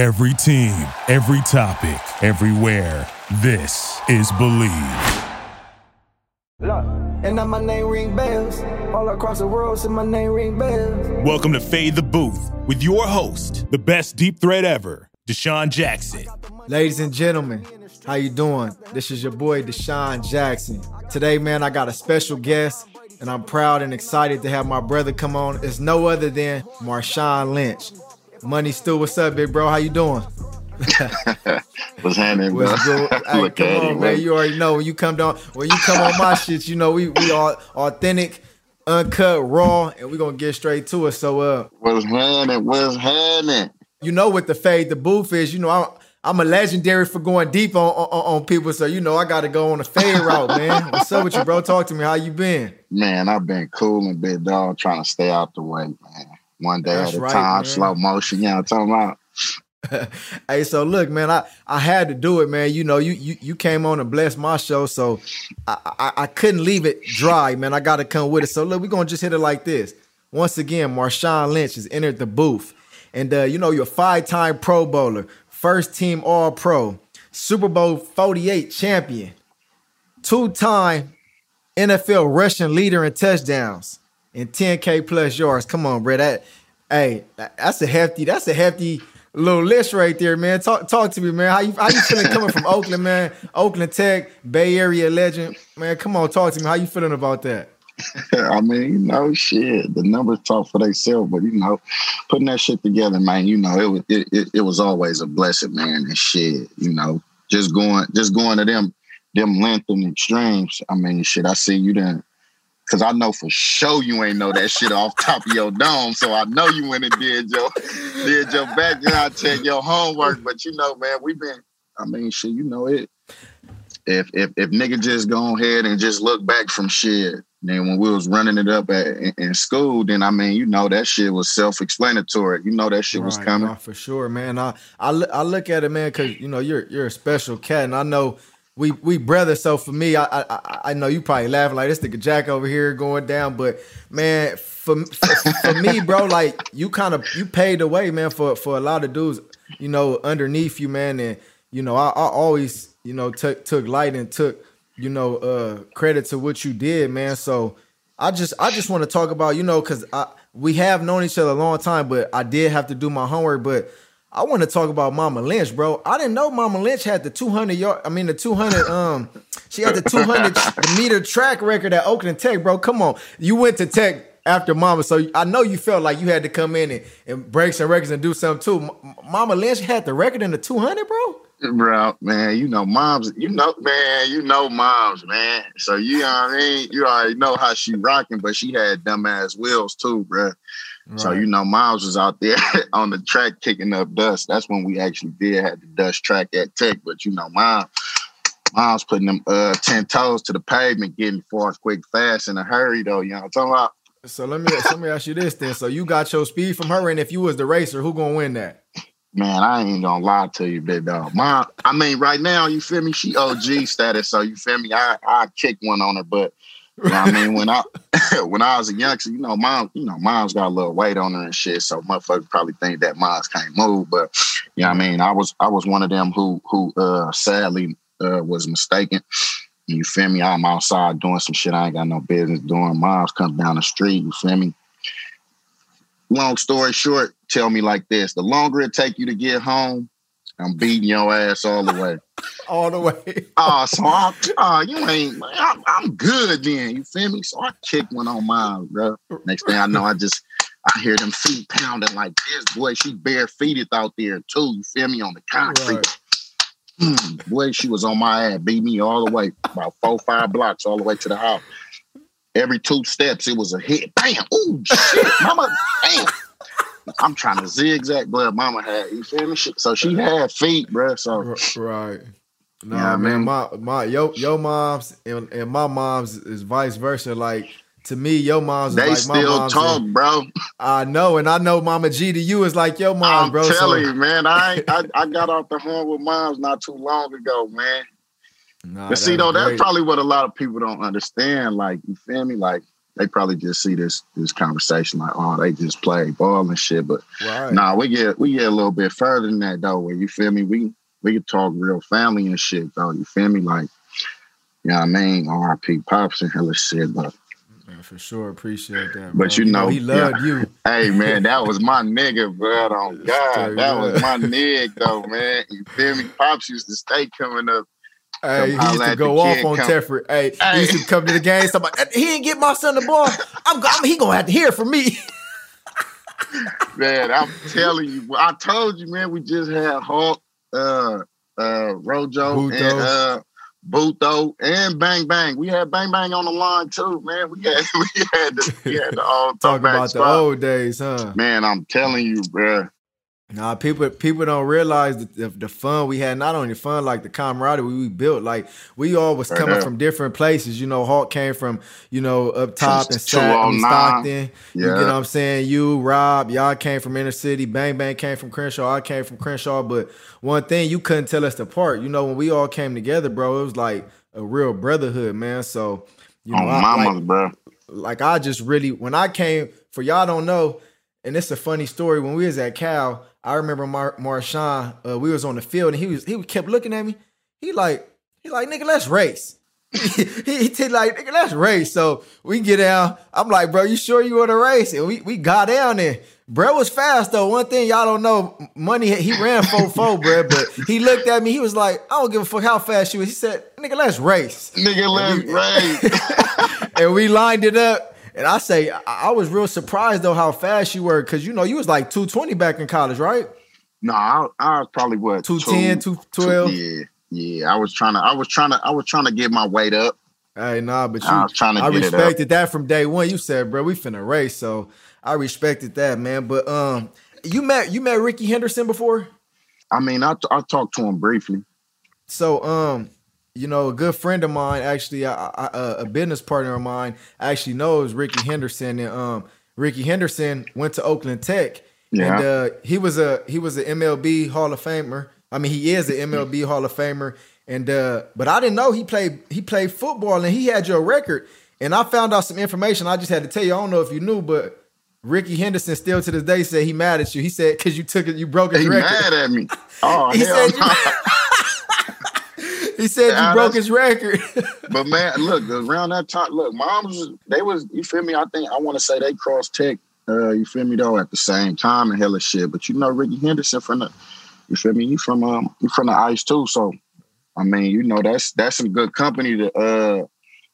Every team, every topic, everywhere. This is Believe. Look, and now my name ring bells. All across the world, see my name ring bells. Welcome to Fade the Booth with your host, the best deep threat ever, DeSean Jackson. Ladies and gentlemen, how you doing? This is your boy DeSean Jackson. Today, man, I got a special guest, and I'm proud and excited to have my brother come on. It's no other than Marshawn Lynch. Money Stu, what's up, big bro? How you doing? What's happening, bro? What's good? Hey, Look come at on, him, man. You already know when you come down, when you come on my shit, you know we we are authentic, uncut, raw, and we're gonna get straight to it. So, uh, What's happening? What's happening? you know what the fade the booth is. You know I'm I'm a legendary for going deep on on, on people. So you know I got to go on a fade route, man. What's up with you, bro? Talk to me. How you been? Man, I've been cool and big dog trying to stay out the way, man. One day That's at a right, time, man. slow motion. You know what I'm talking about? hey, so look, man, I I had to do it, man. You know, you you you came on and blessed my show, so I I, I couldn't leave it dry, man. I got to come with it. So look, we're gonna just hit it like this. Once again, Marshawn Lynch has entered the booth, and uh, you know you're a five-time Pro Bowler, first team All Pro, Super Bowl 48 champion, two-time NFL rushing leader in touchdowns and 10k plus yards. Come on, bro. That hey, that's a hefty, that's a hefty little list right there, man. Talk talk to me, man. How you how you feeling coming from Oakland, man? Oakland Tech, Bay Area legend. Man, come on, talk to me. How you feeling about that? I mean, you know, shit. The numbers talk for themselves, but you know, putting that shit together, man. You know, it was it, it, it was always a blessing, man. And shit, you know, just going just going to them them length and extremes. I mean, shit. I see you then. Cause I know for sure you ain't know that shit off top of your dome. So I know you went and did your did your background check, your homework. But you know, man, we've been. I mean, shit. You know it. If if if nigga just go ahead and just look back from shit, then when we was running it up at, in, in school, then I mean, you know that shit was self explanatory. You know that shit was coming. nah, for sure, man. I I, look- I look at it, man, because you know you're you're a special cat, and I know we we brothers. So for me, I I, I- know you probably laughing like this nigga Jack over here going down, but man, for for, for me, bro, like you kind of you paid the way, man, for for a lot of dudes, you know, underneath you, man, and you know I, I always you know took took light and took you know uh credit to what you did, man. So. I just I just want to talk about you know because I we have known each other a long time, but I did have to do my homework. But I want to talk about Mama Lynch, bro. I didn't know Mama Lynch had the 200 yard. I mean the 200 um she had the 200 meter track record at Oakland Tech, bro. Come on, you went to Tech after Mama, so I know you felt like you had to come in and, and break some records and do something too. M- Mama Lynch had the record in the 200, bro. Bro, man, you know moms, you know, man, you know moms, man. So you know what I mean? You already know how she rocking, but she had dumbass wheels too, bro. So you know, Miles was out there on the track kicking up dust. That's when we actually did have the dust track at Tech. But you know, Miles, Miles putting them uh ten toes to the pavement, getting far, quick, fast, in a hurry though. You know what I'm talking about? So let me let me ask you this then. So you got your speed from her, and if you was the racer, who gonna win that? Man, I ain't gonna lie to you, big dog. Mom, I mean, right now, you feel me? She OG status, so you feel me? I I kick one on her, but you know what I mean, when I when I was a youngster, you know, mom, you know, mom's got a little weight on her and shit, so motherfuckers probably think that mom's can't move. But you know what I mean? I was I was one of them who who uh sadly uh was mistaken. You feel me? I'm outside doing some shit I ain't got no business doing. Mom's comes down the street, you feel me? Long story short, tell me like this: the longer it take you to get home, I'm beating your ass all the way. All the way. Oh, so I, oh, you ain't. I'm, I'm good then. You feel me? So I kick one on mine, bro. Next thing I know, I just I hear them feet pounding like this. Boy, she bare feeted out there too. You feel me on the concrete? Right. Hmm, boy, she was on my ass, beat me all the way, about four, five blocks all the way to the house. Every two steps, it was a hit. Bam! Ooh, shit, mama! Bam! I'm trying to zigzag, but mama had. You feel me? So she had feet, bro. So Right. No, Yeah, man, my my yo your moms and, and my mom's is vice versa. Like to me, your mom's they like my still mom's. talk, and bro. I know, and I know Mama G to you is like your mom, I'm bro. so- telling you, man. I, I I got off the horn with moms not too long ago, man. Nah, But see, though, that's probably what a lot of people don't understand. Like, you feel me? Like, they probably just see this this conversation like, oh, they just play ball and shit. But Right. nah, we get we get a little bit further than that though. Where you feel me? We we can talk real family and shit though. You feel me? Like, you know what I mean? R.I.P. Pops and hella shit. But Man, for sure, appreciate that. But bro. you know, he loved yeah. you. hey man, that was my nigga, bro. Oh God, that was my nigga though, man. You feel me? Pops used to stay coming up. Hey, he used to go off on come- Tefford. Hey, Hey. he used to come to the game. Somebody, he didn't get my son the ball. I'm, I'm he gonna have to hear from me. Man, I'm telling you, I told you, man. We just had Hulk, uh, uh, Rojo, Buto. and uh, Buto, and Bang Bang. We had Bang Bang on the line too, man. We had we had the, we had the all Talk about the old days, huh? Man, I'm telling you, bro. Nah, people people don't realize the, the, the fun we had. Not only fun, like the camaraderie we built. Like we all was Right coming there. from different places. You know, Hawk came from you know up top and Two- Sac- I mean, 209. Stockton. You know what I'm saying? You, Rob, y'all came from inner city. Bang Bang came from Crenshaw. I came from Crenshaw. But one thing you couldn't tell us apart. You know, when we all came together, bro, it was like a real brotherhood, man. So you oh, know, on I- mamas, like- bro. like I just really when I came for y'all don't know, and it's a funny story. When we was at Cal, I remember Mar- Marshawn. Uh, we was on the field and he was he kept looking at me. He like he like nigga, let's race. he, he, he like nigga, let's race. So we get down. I'm like, bro, you sure you want to race? And we we got down there. Bro was fast though. One thing y'all don't know, money he ran four four, bro. But he looked at me. He was like, I don't give a fuck how fast you was. He said, nigga, let's race Nigga, let's race. and we lined it up. And I say, I, was real surprised though how fast you were, because you know you was like 220 back in college, right? no, I, I was probably what 210, two- Yeah, yeah. I was trying to. I was trying to. I was trying to get my weight up. Hey, nah, but you, I was trying to I get it up. respected that from day one. You said, bro, we finna race, so I respected that, man. But um, you met you met Rickey Henderson before, I mean, I, I talked to him briefly. so um, you know, a good friend of mine, actually, I, I, a business partner of mine, actually knows Rickey Henderson, and um, Rickey Henderson went to Oakland Tech. Yeah. And uh, he was a he was an MLB Hall of Famer. I mean, he is an MLB Hall of Famer. And uh, but I didn't know he played he played football and he had your record. And I found out some information. I just had to tell you. I don't know if you knew, but Rickey Henderson still to this day said he mad at you. He said because you took it, you broke his He record. mad at me. Oh He hell said you- no. He said you broke his record. But man, look, around that time, look, moms, they was, you feel me? I think I want to say they crossed tech, uh, you feel me though, at the same time and hella shit. But you know, Rickey Henderson from the, you feel me? You from um, you from the ice too. So, I mean, you know, that's that's some good company to uh,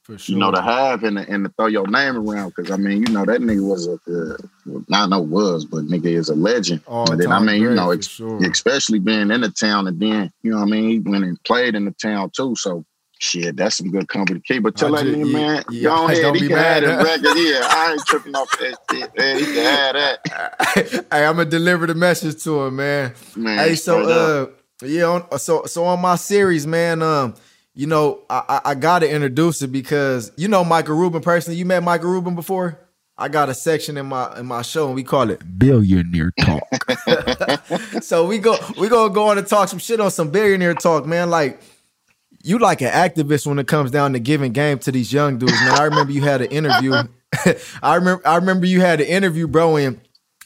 For sure. you know, to have and to, and to throw your name around. Because I mean, you know, that nigga was a, uh, not no was, but nigga is a legend. All but then I mean, you know, ex- sure. especially being in the town and then, you know what I mean, he went and played in the town too. So shit, that's some good company to keep. But tell I that nigga, man, yeah, go ahead, don't he be can have mad, huh? record. Yeah, I ain't tripping off that shit, man. He can have that. hey, I'm gonna deliver the message to him, man. Man, hey, so straight up. uh, yeah, on, so so on my series, man, um, you know, I, I I gotta introduce it because you know Michael Rubin personally. You met Michael Rubin before? I got a section in my in my show and we call it Billionaire Talk. so we go we gonna go on and talk some shit on some billionaire talk, man. Like you like an activist when it comes down to giving game to these young dudes, man. I remember you had an interview. I remember I remember you had an interview, bro, and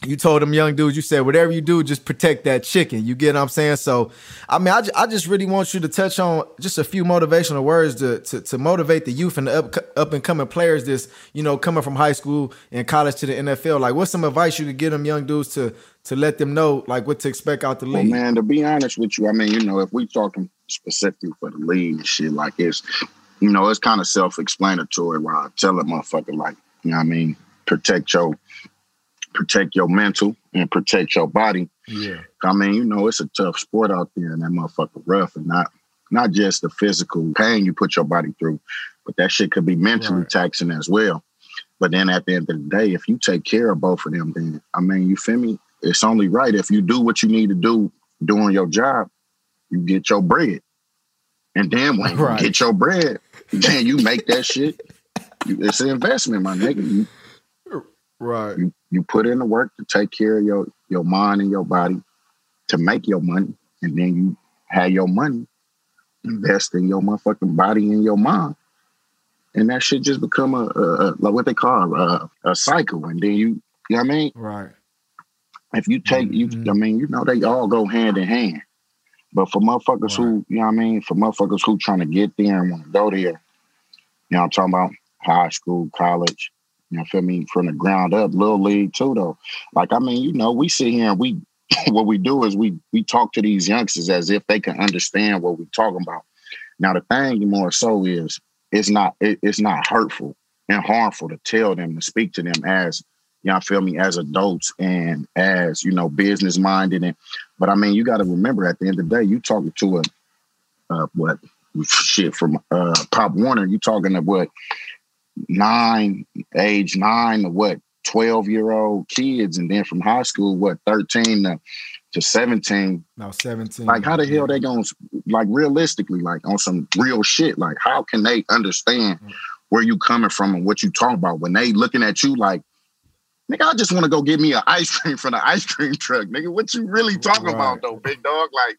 you told them young dudes, you said, whatever you do, just protect that chicken. You get what I'm saying? So, I mean, I, I just really want you to touch on just a few motivational words to, to, to motivate the youth and the up, up and coming players this, you know, coming from high school and college to the NFL. Like, what's some advice you could give them young dudes to to let them know, like, what to expect out the league? Well, man, to be honest with you, I mean, you know, if we talking specifically for the league and shit, like it's, you know, it's kind of self-explanatory where I tell a motherfucker, like, you know what I mean, protect your, protect your mental and protect your body. yeah. I mean, you know, it's a tough sport out there and that motherfucker rough and not, not just the physical pain you put your body through, but that shit could be mentally Right. taxing as well. But then at the end of the day, if you take care of both of them, then I mean, you feel me? It's only right if you do what you need to do doing your job, you get your bread. And then when Right. you get your bread, then you make that shit. It's an investment, my nigga. You, Right. you you put in the work to take care of your your mind and your body to make your money, and then you have your money invest in your motherfucking body and your mind. and that shit just become a, a, a like what they call a, a, cycle, and then you, you know what I mean? Right. If you take mm-hmm. you, I mean, you know, they all go hand in hand. But for motherfuckers right. who, you know what I mean, for motherfuckers who trying to get there and want to go there, you know, I'm talking about high school, college, you know, feel me, from the ground up, little league too, though. Like, I mean, you know, we sit here and we, what we do is we we talk to these youngsters as if they can understand what we're talking about. Now, the thing more so is it's not it, it's not hurtful and harmful to tell them to speak to them as you know, feel me, as adults and as, you know, business minded. And but I mean, you gotta remember at the end of the day, you talking to a uh what shit from uh Pop Warner, you talking to what nine, age nine to what, 12 year old kids, and then from high school, what, 13 to to 17. Now 17. Like how the hell they gonna like realistically, like on some real shit, like how can they understand mm. where you coming from and what you talking about when they looking at you like Nigga, I just want to go get me an ice cream from the ice cream truck. Nigga, what you really talking right. about though, big dog? Like,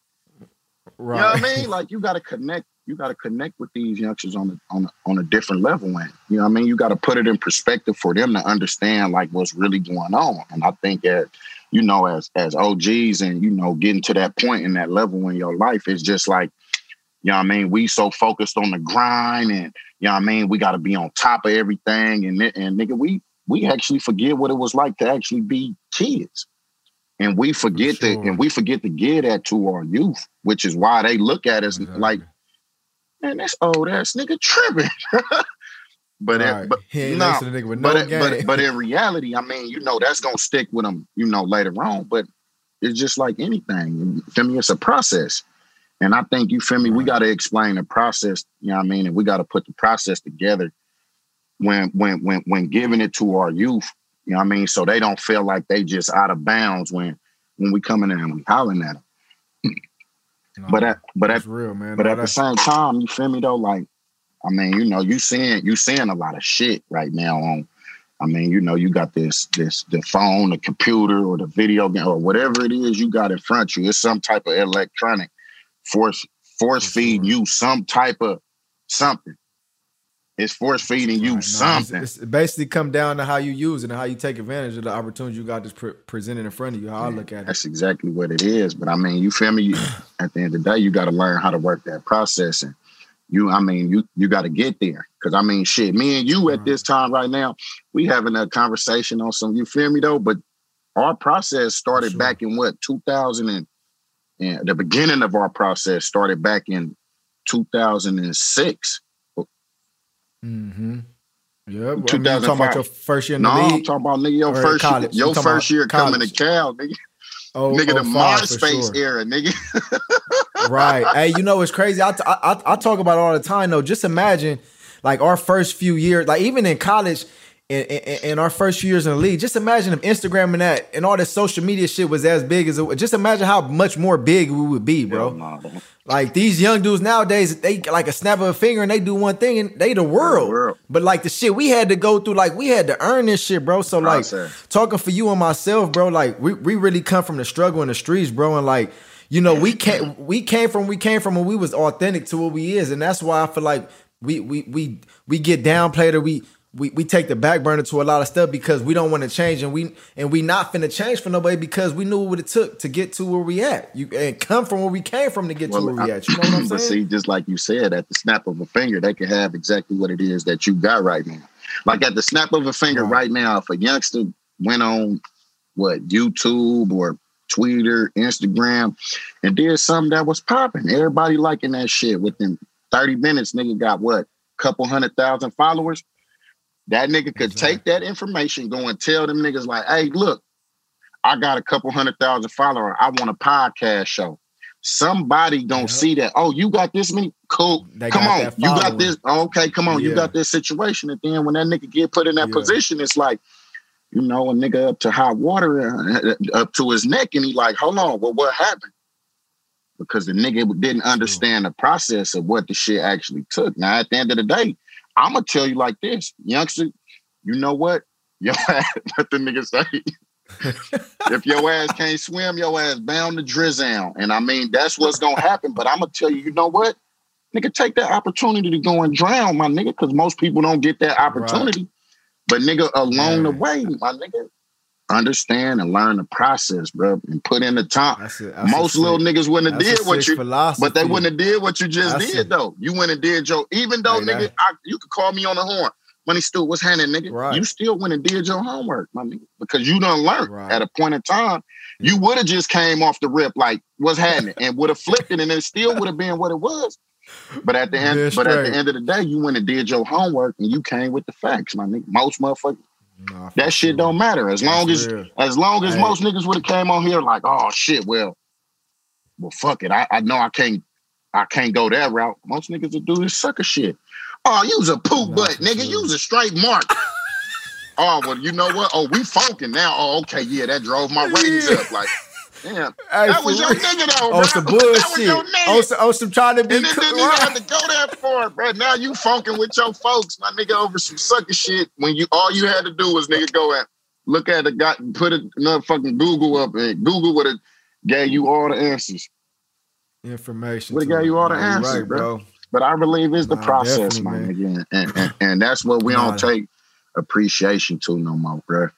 right. you know what I mean? Like, you got to connect. You got to connect with these youngsters on a, on a, on a different level. And you know what I mean? You got to put it in perspective for them to understand like what's really going on. And I think that you know, as as OGs and you know, getting to that point in that level in your life, is just like, you know what I mean? We so focused on the grind and you know what I mean? We got to be on top of everything. And and nigga, we we actually forget what it was like to actually be kids. And we forget sure. that, and we forget to give that to our youth, which is why they look at us exactly. like, man, that's old ass nigga tripping. but right. but nah, no but, but, but in reality, I mean, you know, that's gonna stick with them, you know, later on. But it's just like anything. You feel me? It's a process. And I think you feel me, right. we gotta explain the process, you know what I mean? And we gotta put the process together when when when when giving it to our youth, you know what I mean? So they don't feel like they just out of bounds when when we come in and we hollering at them. No, but at but at real man. But no, at the same time, you feel me though? Like, I mean, you know, you seeing you seeing a lot of shit right now on. I mean, you know, you got this this the phone, the computer, or the video game, or whatever it is you got in front of you. It's some type of electronic force force feed you some type of something. It's force feeding you right, something. It's, it's, basically come down to how you use it and how you take advantage of the opportunity you got just pre- presented in front of you. How yeah, I look at it. That's exactly what it is. But I mean, you feel me? You, at the end of the day, you got to learn how to work that process, and you, I mean, you you got to get there. Because I mean, shit, me and you at uh-huh. this time right now, we having a conversation on some. You feel me though? But our process started sure. back in what 2000 and, and the beginning of our process started back in 2006 Mm-hmm. Yeah, well, I mean, talking about your first year in the no, league. I'm talking about nigga your first year, your first year coming to Cal, nigga. Oh, nigga, oh, the MySpace sure. era, nigga. right. Hey, you know it's crazy. I, t- I, I talk about it all the time though. Just imagine, like our first few years, like even in college, in, in, in, our first few years in the league. Just imagine if Instagram and that and all this social media shit was as big as it. was. Just imagine how much more big we would be, bro. like these young dudes nowadays, they like a snap of a finger and they do one thing and they the world. the world. But like the shit we had to go through, like we had to earn this shit, bro. So like talking for you and myself, bro. Like we we really come from the struggle in the streets, bro, and like. You know, we came we came from we came from when we was authentic to what we is, and that's why I feel like we we we we get downplayed or we we, we take the back burner to a lot of stuff because we don't want to change and we and we not finna change for nobody because we knew what it took to get to where we at. You and come from where we came from to get well, to where I, we at. You know what I'm saying? See, just like you said, at the snap of a finger, they can have exactly what it is that you got right now. Like at the snap of a finger right, right now, if a youngster went on what YouTube or Twitter, Instagram, and did something that was popping, everybody liking that shit within 30 minutes, nigga got what? Couple hundred thousand followers that nigga could exactly. take that information, go and tell them niggas like, hey, look, I got a couple hundred thousand followers. I want a podcast show. Somebody gonna see that. Oh, you got this many? Cool. They come on. You got this. Okay, come on. Yeah. You got this situation. And then when that nigga get put in that yeah. position, it's like, you know, a nigga up to hot water, uh, up to his neck, and he like, hold on, well, what happened? Because the nigga didn't understand the process of what the shit actually took. Now, at the end of the day, I'm gonna tell you like this, youngster. You know what? Yo, let the nigga say. if your ass can't swim, your ass bound to drizzle. And I mean, that's what's gonna happen. But I'm gonna tell you, you know what? nigga, take that opportunity to go and drown, my nigga, because most people don't get that opportunity. Right. But nigga, along the way, my nigga, understand and learn the process, bro, and put in the time. That's a, that's Most little sick, niggas wouldn't have did what you, philosophy. but they wouldn't have did what you just that's did a, though. You went and did your, even though nigga, I, you could call me on the horn. Money still was handing, nigga. Right. You still went and did your homework, my nigga, because you done learned right. at a point in time. You would have just came off the rip like what's happening and would have flipped it, and it still would have been what it was. But at the end, but at the end of the day, you went and did your homework and you came with the facts, my nigga. Most motherfuckers Nah, that shit don't matter as long as real. as long as most niggas would have came on here like, oh shit, well, well, fuck it. I, I know I can't I can't go that route. Most niggas would do this sucker shit. Oh, use a poop nah, butt, nigga. Use a straight mark. oh, well, you know what? Oh, we funking now. Oh, okay, yeah, that drove my ratings up. Like, Damn. Hey, that was oh, your nigga though, On some bullshit. On some, on some trying to be and then, then you had to go that far, bro. Now you funking with your folks, my nigga, over some sucker shit. When you all you had to do was nigga go and look at the guy, put another fucking Google up, and Google would have gave you all the answers. Information. Would have gave you all the answers, right, bro. bro. But I believe it's the nah, process, my nigga, and, and, and, that's what we nah, don't take appreciation to no more, bro.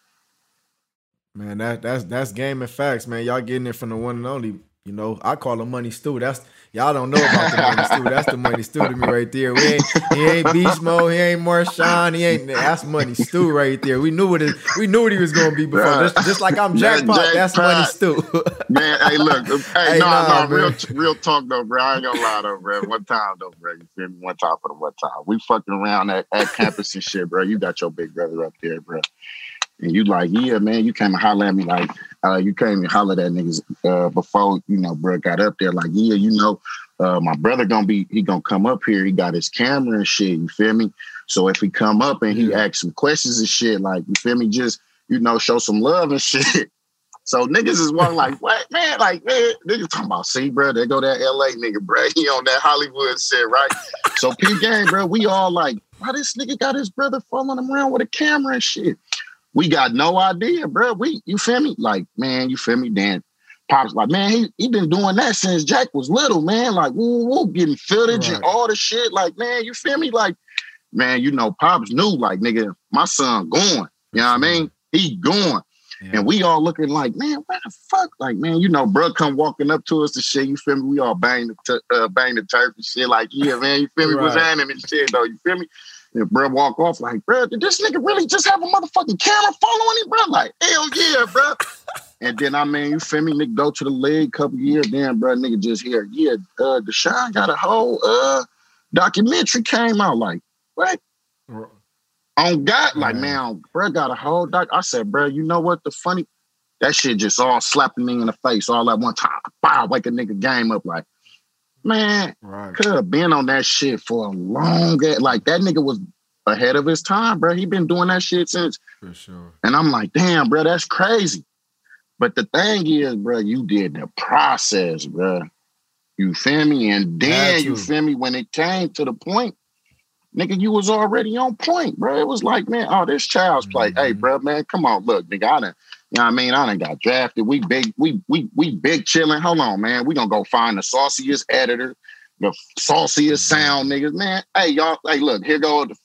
Man, that that's that's game and facts, man. Y'all getting it from the one and only. You know, I call him Money Stew. That's y'all don't know about the Money Stew. That's the Money Stew to me right there. We ain't he ain't Beast Mode. He ain't Marshawn. He ain't that's Money Stew right there. We knew what it, we knew what he was gonna be before. Just, just like I'm Jackpot. Jackpot. That's Money Stew. man, hey, look, hey, hey no, nah, no, real real talk though, bro. I ain't gonna lie though, bro. One time though, bro. You feel me? One time for the one time. We fucking around at, at campus and shit, bro. You got your big brother up there, bro. And you like, yeah, man, you came and holler at me like, uh, you came and hollered at niggas uh, before, you know, bro got up there like, yeah, you know, uh, my brother gonna be, he gonna come up here. He got his camera and shit, you feel me? So if he come up and he asks some questions and shit, like, you feel me? Just, you know, show some love and shit. So niggas is one like, what, man? Like, man, niggas talking about, see, bro, they go that LA nigga, bro. He on that Hollywood shit, right? so P game, bro, we all like, why this nigga got his brother following him around with a camera and shit? We got no idea, bro. We, you feel me? Like, man, you feel me? Dan Pops like, man, he he been doing that since Jack was little, man. Like, woo, woo, getting footage right. and all the shit. Like, man, you feel me? Like, man, you know, Pops knew, like, nigga, my son going. You know what I mean? He going. Yeah. And we all looking like, man, what the fuck? Like, man, you know, bro come walking up to us and shit. You feel me? We all bang the t- uh, bang the turf and shit. Like, yeah, man, you feel me? right. What's happening and shit, though? You feel me? And bro walk off like, bro, did this nigga really just have a motherfucking camera following him, bro? Like, hell yeah, bro. and then I mean, you feel me? Nigga go to the league couple years, then bro, nigga just here. Yeah, uh DeSean got a whole uh documentary came out. Like, what? On God, like, man, bro got a whole doc. I said, bro, you know what? The funny that shit just all slapping me in the face all at one time. Wow, wake a nigga game up like, Man, right. could have been on that shit for a long like that nigga was ahead of his time, bro. He been doing that shit since. For sure. And I'm like, damn, bro, that's crazy. But the thing is, bro, you did the process, bro. You feel me? And then you feel me when it came to the point, nigga, you was already on point, bro. It was like, man, oh, this child's play. Mm-hmm. Hey, bro, man, come on, look, nigga, I done you know what I mean? I done got drafted. We big, we we we big chilling. Hold on, man. We gonna go find the sauciest editor, the sauciest sound niggas. Man, hey, y'all, hey, look, here go the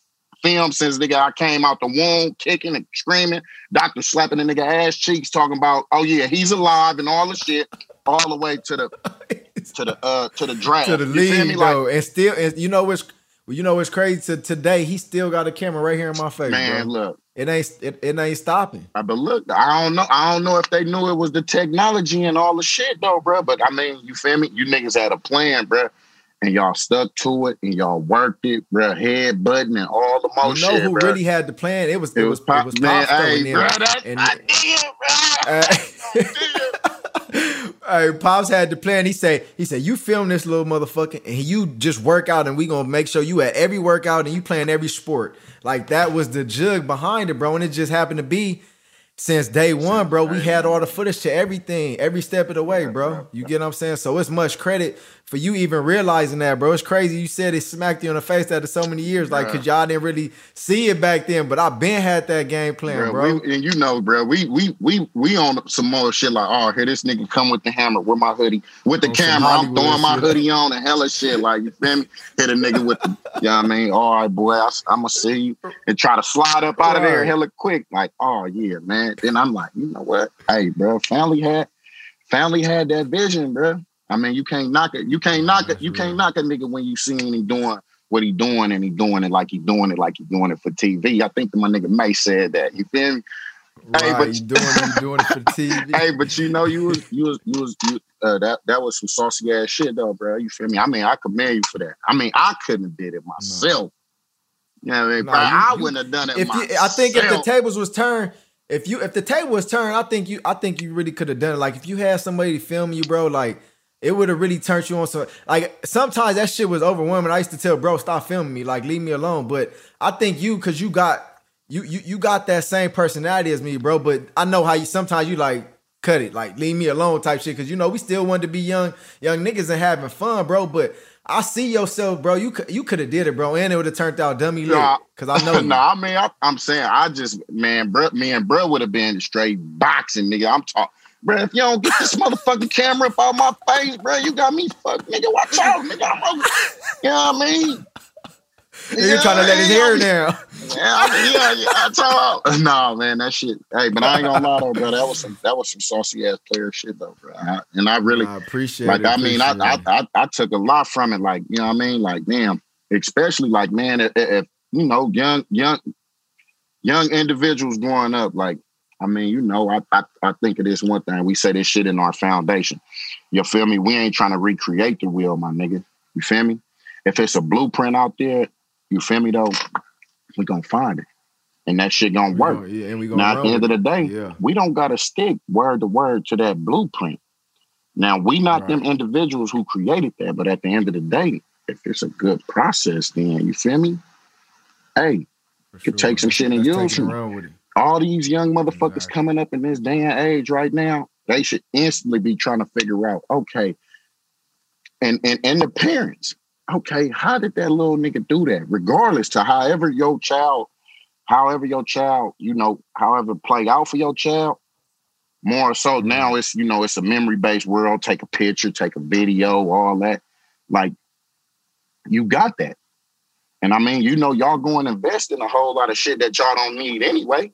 film since nigga I came out the womb, kicking and screaming, doctor slapping the nigga ass cheeks, talking about, oh yeah, he's alive and all the shit, all the way to the to the uh to the draft. To the league. Like, and still and you know what's you know what's crazy to today, he still got a camera right here in my face. Man, bro. look. It ain't it, it ain't stopping. Uh, but look, I don't know. I don't know if they knew it was the technology and all the shit though, bro. But I mean, you feel me? You niggas had a plan, bro. And y'all stuck to it and y'all worked it, bro. Head button and all the most You know shit, who bro. really had the plan? It was it, it was, pop, it was man, hey, bro, that's and, bro. Uh, hey, Pops had the plan. He said, he said, you film this little motherfucker and you just work out and we gonna make sure you at every workout and you playing every sport. Like that was the jug behind it, bro. And it just happened to be since day one, bro. We had all the footage to everything, every step of the way, bro. You get what I'm saying? So it's much credit for you even realizing that, bro. It's crazy. You said it smacked you in the face after so many years, like, cause y'all didn't really see it back then. But I been had that game plan, bro. bro. We, and you know, bro, we we we we on some more shit like, oh, here this nigga come with the hammer, with my hoodie, with the on camera. I'm throwing my shit. hoodie on and hella shit, like you feel me? Hit a nigga with the, you know what I mean? All right, boy, I, am gonna see you and try to slide up out of there hella quick, like, oh yeah, man. Then I'm like, you know what? Hey, bro, family had family had that vision, bro. I mean, you can't knock it. You can't knock it. You can't knock a nigga when you see him doing what he doing and he doing it like he doing it like he doing it for TV. I think my nigga May said that. You feel me? Right, hey, but you doing it, you doing it for TV. hey, but you know, you was you was you was you, uh, that that was some saucy ass shit though, bro. You feel me? I mean, I commend you for that. I mean, I couldn't have did it myself. No. You know what I mean? No, you, I wouldn't have done it. If myself. you, I think if the tables was turned, if you if the table was turned, I think you I think you really could have done it. Like if you had somebody film you, bro, like it would have really turned you on. So like sometimes that shit was overwhelming. I used to tell bro, stop filming me, like leave me alone. But I think you, cause you got you you you got that same personality as me, bro. But I know how you sometimes you like cut it, like leave me alone type shit. Cause you know we still wanted to be young young niggas and having fun, bro. But I see yourself, bro. You you could have did it, bro, and it would have turned out dummy lit. Nah, Cause I know. no, nah, I mean I, am saying I just man, bro, me and bro would have been straight boxing, nigga. I'm talking bro. If you don't get this motherfucking camera up on my face, bro, you got me fucked, nigga. Watch out, nigga. I'm you know what I mean? You're trying to let his hair down. Yeah, I mean, yeah, yeah. I told. No, man, that shit. Hey, but I ain't gonna lie though, bro. That was some that was some saucy ass player shit though, bro. I, and I really I appreciate. It. Like, it, I mean, I, I, I I took a lot from it. Like, you know what I mean? Like, damn. Especially like, man, if, if you know, young young young individuals growing up, like I mean, you know, I, I, I think it is one thing. We say this shit in our foundation. You feel me? We ain't trying to recreate the wheel, my nigga. You feel me? If it's a blueprint out there, you feel me though, we gonna find it. And that shit gonna work. yeah, and we gonna now at the end of the day, yeah. we don't gotta stick word to word to that blueprint. Now we not right. them individuals who created that, but at the end of the day, if it's a good process, then you feel me? Hey, you could take some shit and use it all these young motherfuckers coming up in this day and age right now, they should instantly be trying to figure out, okay, and and and the parents, okay, how did that little nigga do that? Regardless to however your child, however your child, you know, however play out for your child. More so mm-hmm. now, it's you know, it's a memory based world. Take a picture, take a video, all that. Like, you got that. And I mean, you know, y'all going to invest in a whole lot of shit that y'all don't need anyway.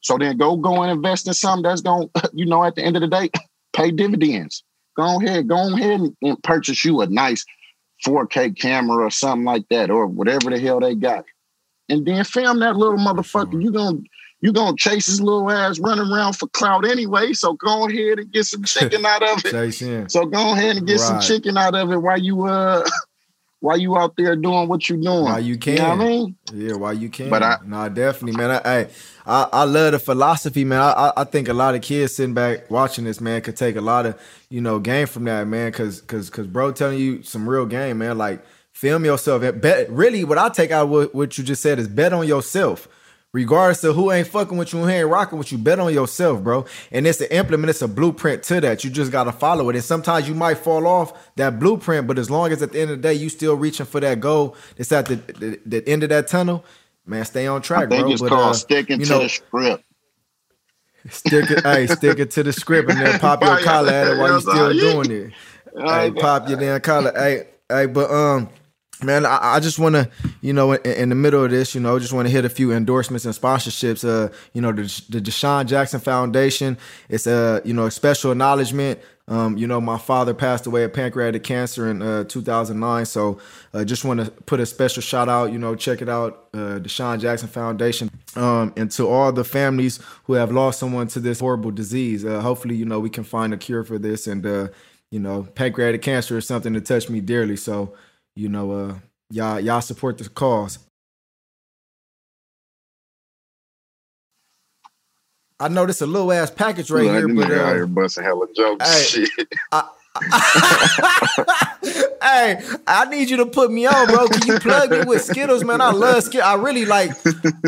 So then go go and invest in something that's going, you know, at the end of the day, pay dividends. Go ahead, go ahead and, and purchase you a nice 4K camera or something like that, or whatever the hell they got. And then film that little motherfucker. You gonna you gonna chase his little ass running around for clout anyway. So go ahead and get some chicken out of it. So go ahead and get right. some chicken out of it while you uh why you out there doing what you're doing? You can? You know I mean? Yeah, why you can? But I, no, definitely, man. I, I, I love the philosophy, man. I, I think a lot of kids sitting back watching this, man, could take a lot of, you know, game from that, man. Cause, cause, cause, bro, telling you some real game, man. Like, film yourself. And Bet, really, what I take out what, what you just said is bet on yourself regardless of who ain't fucking with you, who ain't rocking with you, bet on yourself, bro. And it's an implement, it's a blueprint to that. You just gotta follow it. And sometimes you might fall off that blueprint, but as long as at the end of the day you still reaching for that goal, it's at the, the, the end of that tunnel, man, stay on track, I think bro. It's but, called uh, sticking to know, the script. Stick it, hey, stick it to the script and then pop your collar at it while you're still doing it. Hey, pop your damn collar. Hey, hey, but um Man, I, I just want to, you know, in, in, the middle of this, you know, just want to hit a few endorsements and sponsorships. Uh, you know, the, the DeSean Jackson Foundation. It's a, you know, a special acknowledgement. Um, you know, my father passed away of pancreatic cancer in uh, 2009. So, uh, just want to put a special shout out. You know, check it out, uh, DeSean Jackson Foundation, um, and to all the families who have lost someone to this horrible disease. Uh, hopefully, you know, we can find a cure for this. And, uh, you know, pancreatic cancer is something that touched me dearly. So you know, uh, y'all y'all support the cause. I know this a little ass package right here, but uh, here busting hella jokes. Hey, I, hey, I need you to put me on, bro. Can you plug me with Skittles, man? I love Skittles. I really like.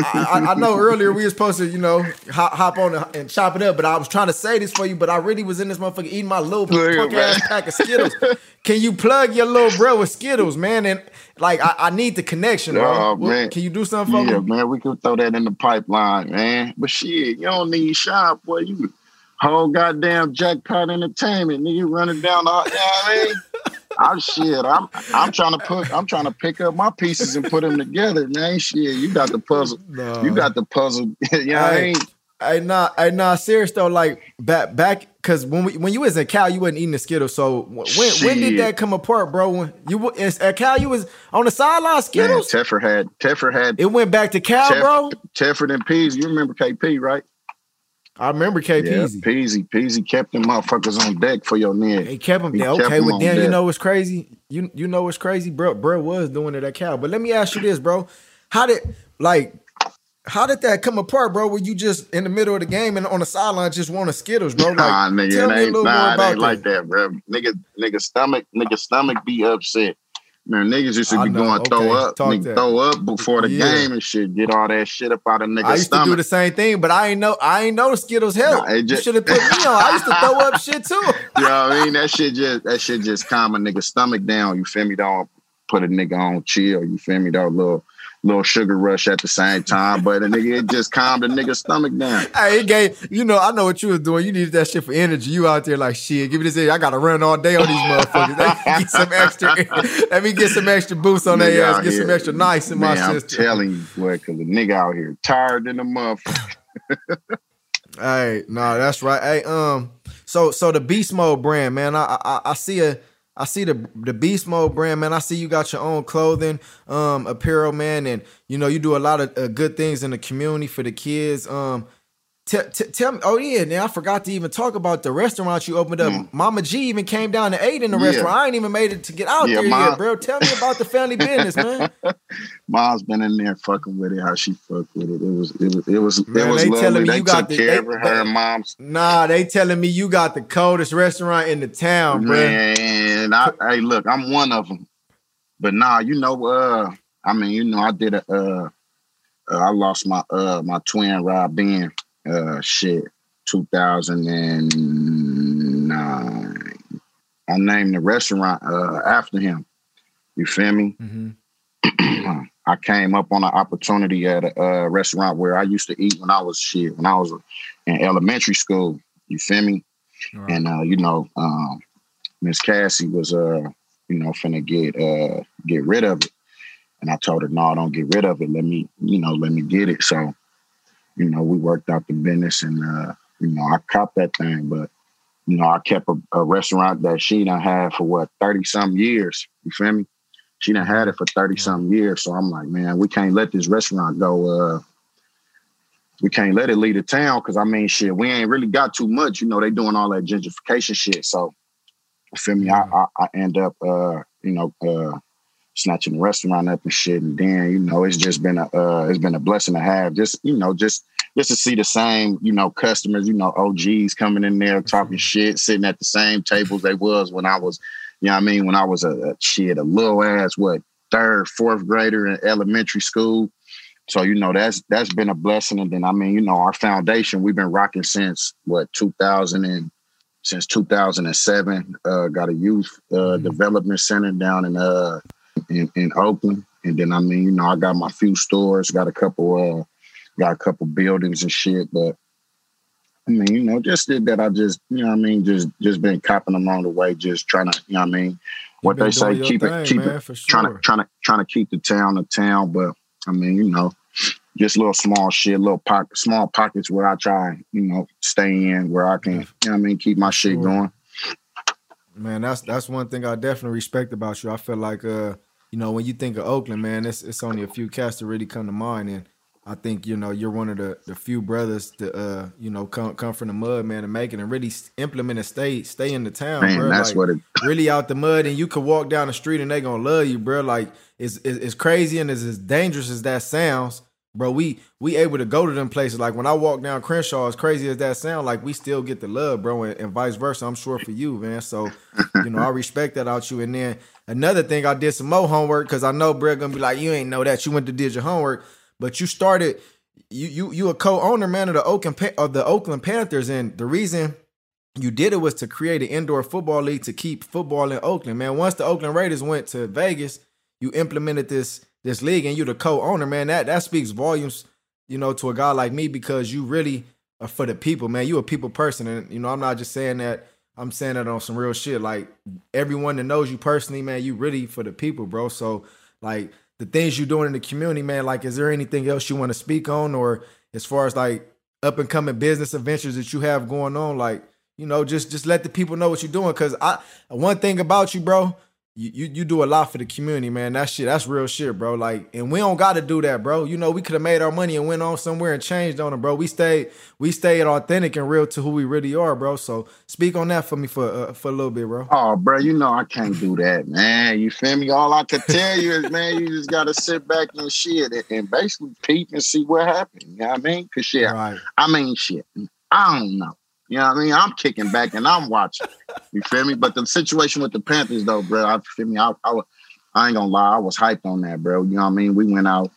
I, I, know earlier we were supposed to, you know, hop, hop on and chop it up, but I was trying to say this for you, but I really was in this motherfucker eating my little punk ass pack of Skittles. Can you plug your little bro with Skittles, man? And like, I, I need the connection, bro. Oh, man. Can you do something for yeah, me? Yeah, man. We can throw that in the pipeline, man. But shit, you don't need shop, boy. You whole goddamn jackpot entertainment, nigga running down the. You know what I mean? I'm shit. I'm I'm trying to put. I'm trying to pick up my pieces and put them together, man. Shit, you got the puzzle. No. You got the puzzle. you know what I mean? I not I not serious though. Like back back because when we when you was in Cal, you wasn't eating the Skittles. So when Shit. when did that come apart, bro? When you at Cal, you was on the sideline Skittles. Man, Teffer had Teffer had. It went back to Cal, Teff, bro. Teffer and Peas. You remember KP, right? I remember KP. Yeah, Peasy. Peasy kept them motherfuckers on deck for your nigga. He kept them there. Okay, well then you know what's crazy? You you know what's crazy, bro? Bro was doing it at Cal. But let me ask you this, bro. How did like how did that come apart, bro? Were you just in the middle of the game and on the sideline just wanting Skittles, bro? Like, nah, nigga, tell me a little nah, more about it ain't that. like that, bro. Nigga, nigga stomach, nigga stomach be upset. Man, niggas used to be going okay. throw up, nigga, throw up before the yeah. game and shit. Get all that shit up out of niggas. I used stomach. to do the same thing, but I ain't know I ain't know Skittles help. Nah, just, you should have put me on. I used to throw up shit too. you know what I mean? That shit just that shit just calm a nigga stomach down. You feel me? Don't put a nigga on chill. You feel me? That little little sugar rush at the same time, but a nigga it just calmed the nigga's stomach down. Hey, it gave you know I know what you was doing. You needed that shit for energy. You out there like shit. Give me this. I gotta run all day on these motherfuckers. Let me get some extra. let me get some extra boosts on their ass. Get here, some extra nice in man, my system. I'm telling you, boy, because the nigga out here tired than a motherfucker. hey, no, that's right. Hey, um, so so the beast mode brand, man. I I, I see a I see the the Beast Mode brand, man. I see you got your own clothing, um, apparel, man, and you know you do a lot of uh, good things in the community for the kids. Um, T- t- tell me, oh yeah, now I forgot to even talk about the restaurant you opened up. Mm. Mama G even came down to ate in the yeah. restaurant. I ain't even made it to get out yeah, there yet, bro. Tell me about the family business, man. Mom's been in there fucking with it. How she fucked with it. It was it was it was man, it was they lovely. Telling me they you got the, care they, of her, her mom's. Nah, they telling me you got the coldest restaurant in the town, bro. Man, I, hey, look, I'm one of them. But nah, you know, uh, I mean, you know, I did a, uh, uh I lost my uh my twin Rob Ben uh shit 2009 i named the restaurant uh after him you feel me mm-hmm. i came up on an opportunity at a, a, restaurant where i used to eat when i was shit when i was in elementary school you feel me right. and uh you know um miss cassie was uh you know finna get uh get rid of it and i told her no don't get rid of it let me you know let me get it so you know, we worked out the business and, uh, you know, I copped that thing, but, you know, I kept a, a restaurant that she done had for what, 30 some years. You feel me? She done had it for 30 some years. So I'm like, man, we can't let this restaurant go. Uh, we can't let it leave the town because I mean, shit, we ain't really got too much. You know, they doing all that gentrification shit. So, you feel me? I, I, I end up, uh, you know, uh, snatching the restaurant up and shit. And then, you know, it's just been a uh, it's been a blessing to have just, you know, just just to see the same, you know, customers, you know, OGs coming in there talking mm-hmm. shit, sitting at the same tables they was when I was, you know I mean, when I was a, a shit, a little ass, what, third, fourth grader in elementary school. So, you know, that's that's been a blessing. And then I mean, you know, our foundation, we've been rocking since what 2000 and since 2007. Uh, got a youth uh, mm-hmm. development center down in uh in, in Oakland. And then I mean, you know, I got my few stores, got a couple uh got a couple buildings and shit, but I mean, you know, just did that I just, you know I mean, just just been copping along the way, just trying to, you know I mean, what they say, keep thing, it, keep man, it, sure. trying to trying to trying to keep the town a town, but I mean, you know, just little small shit, little pocket, small pockets where I try, you know, stay in where I can, you know I mean, keep my shit sure. going. Man, that's that's one thing I definitely respect about you. I feel like uh you know, when you think of Oakland, man, it's it's only a few cats that really come to mind, and I think you know you're one of the, the few brothers to uh you know come come from the mud, man, and make it and really implement and stay stay in the town, man. Bro. That's like, what it really out the mud, and you can walk down the street and they gonna love you, bro. Like it's it's, it's crazy and it's as dangerous as that sounds. Bro, we we able to go to them places. Like when I walk down Crenshaw, as crazy as that sound, like we still get the love, bro, and, and vice versa. I'm sure for you, man. So, you know, I respect that out you. And then another thing, I did some more homework because I know Brett gonna be like, you ain't know that you went to did your homework, but you started. You you you a co-owner man of the Oakland of the Oakland Panthers, and the reason you did it was to create an indoor football league to keep football in Oakland, man. Once the Oakland Raiders went to Vegas, you implemented this this league and you're the co-owner, man. That that speaks volumes, you know, to a guy like me because you really are for the people, man. You a people person, and you know, I'm not just saying that. I'm saying that on some real shit. Like everyone that knows you personally, man, you really for the people, bro. So like the things you're doing in the community, man. Like, is there anything else you want to speak on, or as far as like up and coming business adventures that you have going on, like you know, just just let the people know what you're doing. Cause I one thing about you, bro, you, you you do a lot for the community, man. That shit, that's real shit, bro. Like, and we don't got to do that, bro. You know, we could have made our money and went on somewhere and changed on it, bro. We stayed, we stayed authentic and real to who we really are, bro. So speak on that for me for uh, for a little bit, bro. Oh, bro, you know I can't do that, man. You feel me? All I can tell you is, man, you just gotta sit back and shit and, and basically peep and see what happened. You know what I mean? Cause shit, right. I mean, shit, I don't know. You know what I mean? I'm kicking back and I'm watching. You feel me? But the situation with the Panthers, though, bro, I feel me. I, I, I ain't gonna lie, I was hyped on that, bro. You know what I mean? We went out,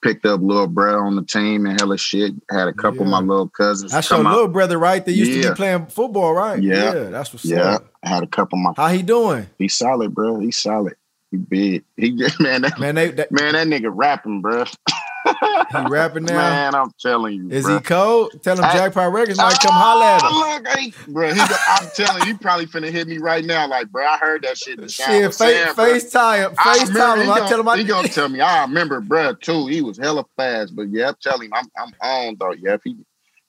picked up little bro on the team and hella shit. Had a couple yeah. of my little cousins. That's your out. little brother, right? They used yeah. to be playing football, right? Yeah, yeah that's what's yeah. Up. I had a couple of my. How he doing? He's solid, bro. He's solid. He big. He man, that, man, they, that, man, that nigga rapping, bro. he rapping now. Man, I'm telling you. Is bro. he cold? Tell him I, Jackpot Records might come holler at him. Look, hey, bro, he, I'm telling you, he probably finna hit me right now. Like, bro, I heard that shit. The shit, face, FaceTime, FaceTime him. I tell him. I, he gonna tell me. I remember, bro, too. He was hella fast, but yeah, I'm telling him, I'm, I'm on though. Yeah, he,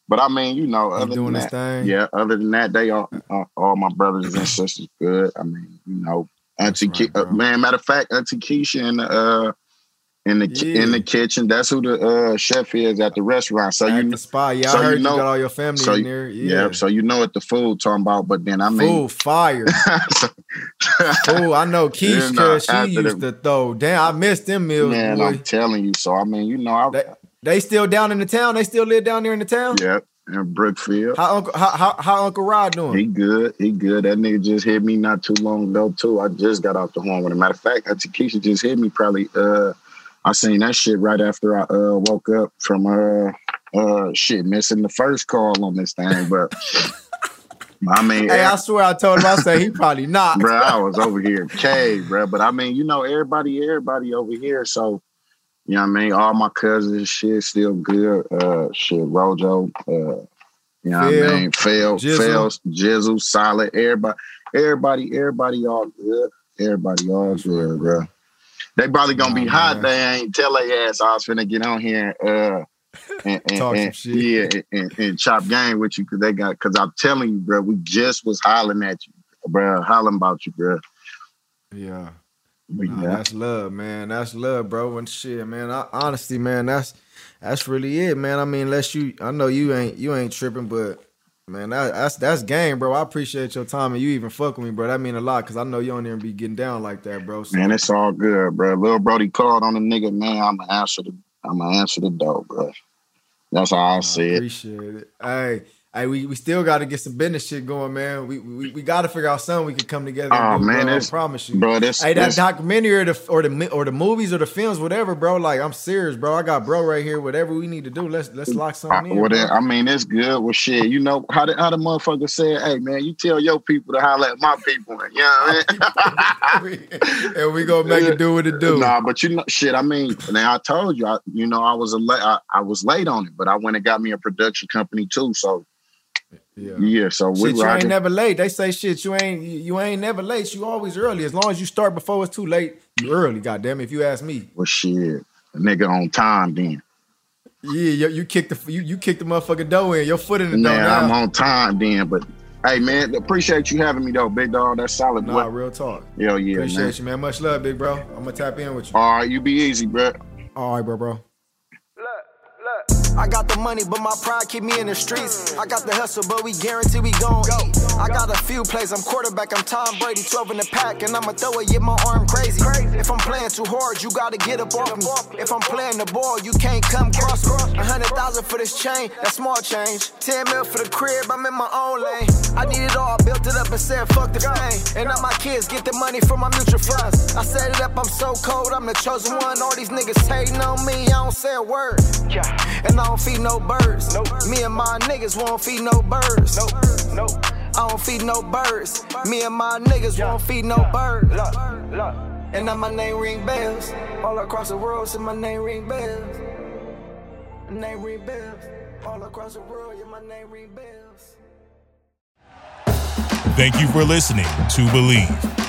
but I mean, you know, other doing than that, thing. yeah, other than that, they all, all my brothers and sisters good. I mean, you know, Auntie, right, uh, man. Matter of fact, Auntie Keisha and uh, in the yeah. in the kitchen. That's who the uh, chef is at the restaurant. So at you the spot, yeah. So I heard you, know, you got all your family so, in there. Yeah. yeah. so you know what the food talking about. But then I mean, food fire. oh, I know Keisha. because she used the, to throw. Damn, I missed them meals. Man, boy. I'm telling you. So I mean, you know, I, they, they still down in the town. They still live down there in the town. Yep in Brookfield. How Uncle how, how, how Uncle Rod doing? He good. He good. That nigga just hit me not too long ago too. I just got off the horn with him. Matter of fact, I think Keisha just hit me probably. Uh, I seen that shit right after I uh, woke up from uh uh shit missing the first call on this thing, but. I mean, hey, I swear I told him I said he probably not, bro. I was over here K, bro. But I mean, you know, everybody, everybody over here. So you know what I mean? All my cousins, shit, still good. Uh, shit, Rojo, uh, you know Phil, what I mean? Phil, Phil, Jizzle, solid. Everybody, everybody, everybody, all good. Everybody, all good, bro. They probably gonna be hot. They ain't tell their ass I was finna get on here. Uh, and, and, Talk and, some shit. Yeah, and, and, chop game with you because they got. Because I'm telling you, bro, we just was hollering at you, bro, hollering about you, bro. Yeah. Nah, That's love, man. That's love, bro. And shit, man. I, honestly, man, that's that's really it, man. I mean, unless you, I know you ain't you ain't tripping, but man, that, that's that's game, bro. I appreciate your time and you even fuck with me, bro. That mean a lot because I know you don't even be getting down like that, bro. So. Man, it's all good, bro. Little Brody called on the nigga, man. I'ma answer the I'ma answer the door, bro. That's how I, I see it. Appreciate it. Hey. Hey, we, we still got to get some business shit going, man. We we, we got to figure out something we can come together. Oh do, man, bro. I promise you, bro. This, hey, that this, documentary or the or the or the movies or the films, whatever, bro. Like I'm serious, bro. I got bro right here. Whatever we need to do, let's let's lock uh, something I, in. Well, I mean, it's good. Well, shit, you know how the how the motherfucker said, "Hey, man, you tell your people to holler at my people." You know I mean? and we gonna make it do what it do. Nah, but you know, shit. I mean, now I told you, I, you know, I was a la- I, I was late on it, but I went and got me a production company too, so. Yeah. yeah, so we shit, you ain't never late. They say shit, you ain't you ain't never late. You always early. As long as you start before it's too late, you early. Goddamn, if you ask me. Well, shit, a nigga on time then. Yeah, you, you kicked the you you kicked the motherfucking dough in. Your foot in the dough. Now I'm on time then, but hey man, appreciate you having me though, big dog. That's solid. Nah, real talk. Yo, yeah, appreciate man. you, man. Much love, big bro. I'm gonna tap in with you. All right, you be easy, bro. All right, bro, bro. I got the money, but my pride keep me in the streets. I got the hustle, but we guarantee we gon' eat. I got a few plays, I'm quarterback, I'm Tom Brady, 12 in the pack, and I'ma throw it, get my arm crazy. If I'm playing too hard, you gotta get up off me. If I'm playing the ball, you can't come cross me. A hundred thousand for this chain, that's small change. 10 mil for the crib, I'm in my own lane. I need it all, built it up and said fuck the fame. And now my kids get the money from my mutual funds. I set it up, I'm so cold, I'm the chosen one. All these niggas hating on me, I don't say a word. And I don't feed no birds. Me and my niggas won't feed no birds. No. I don't feed no birds. Me and my niggas won't feed no birds. Look, look. And now my name ring bells. All across the world, see my name ring bells. My Name ring bells. All across the world, yeah, my name ring bells. Thank you for listening to Bleav.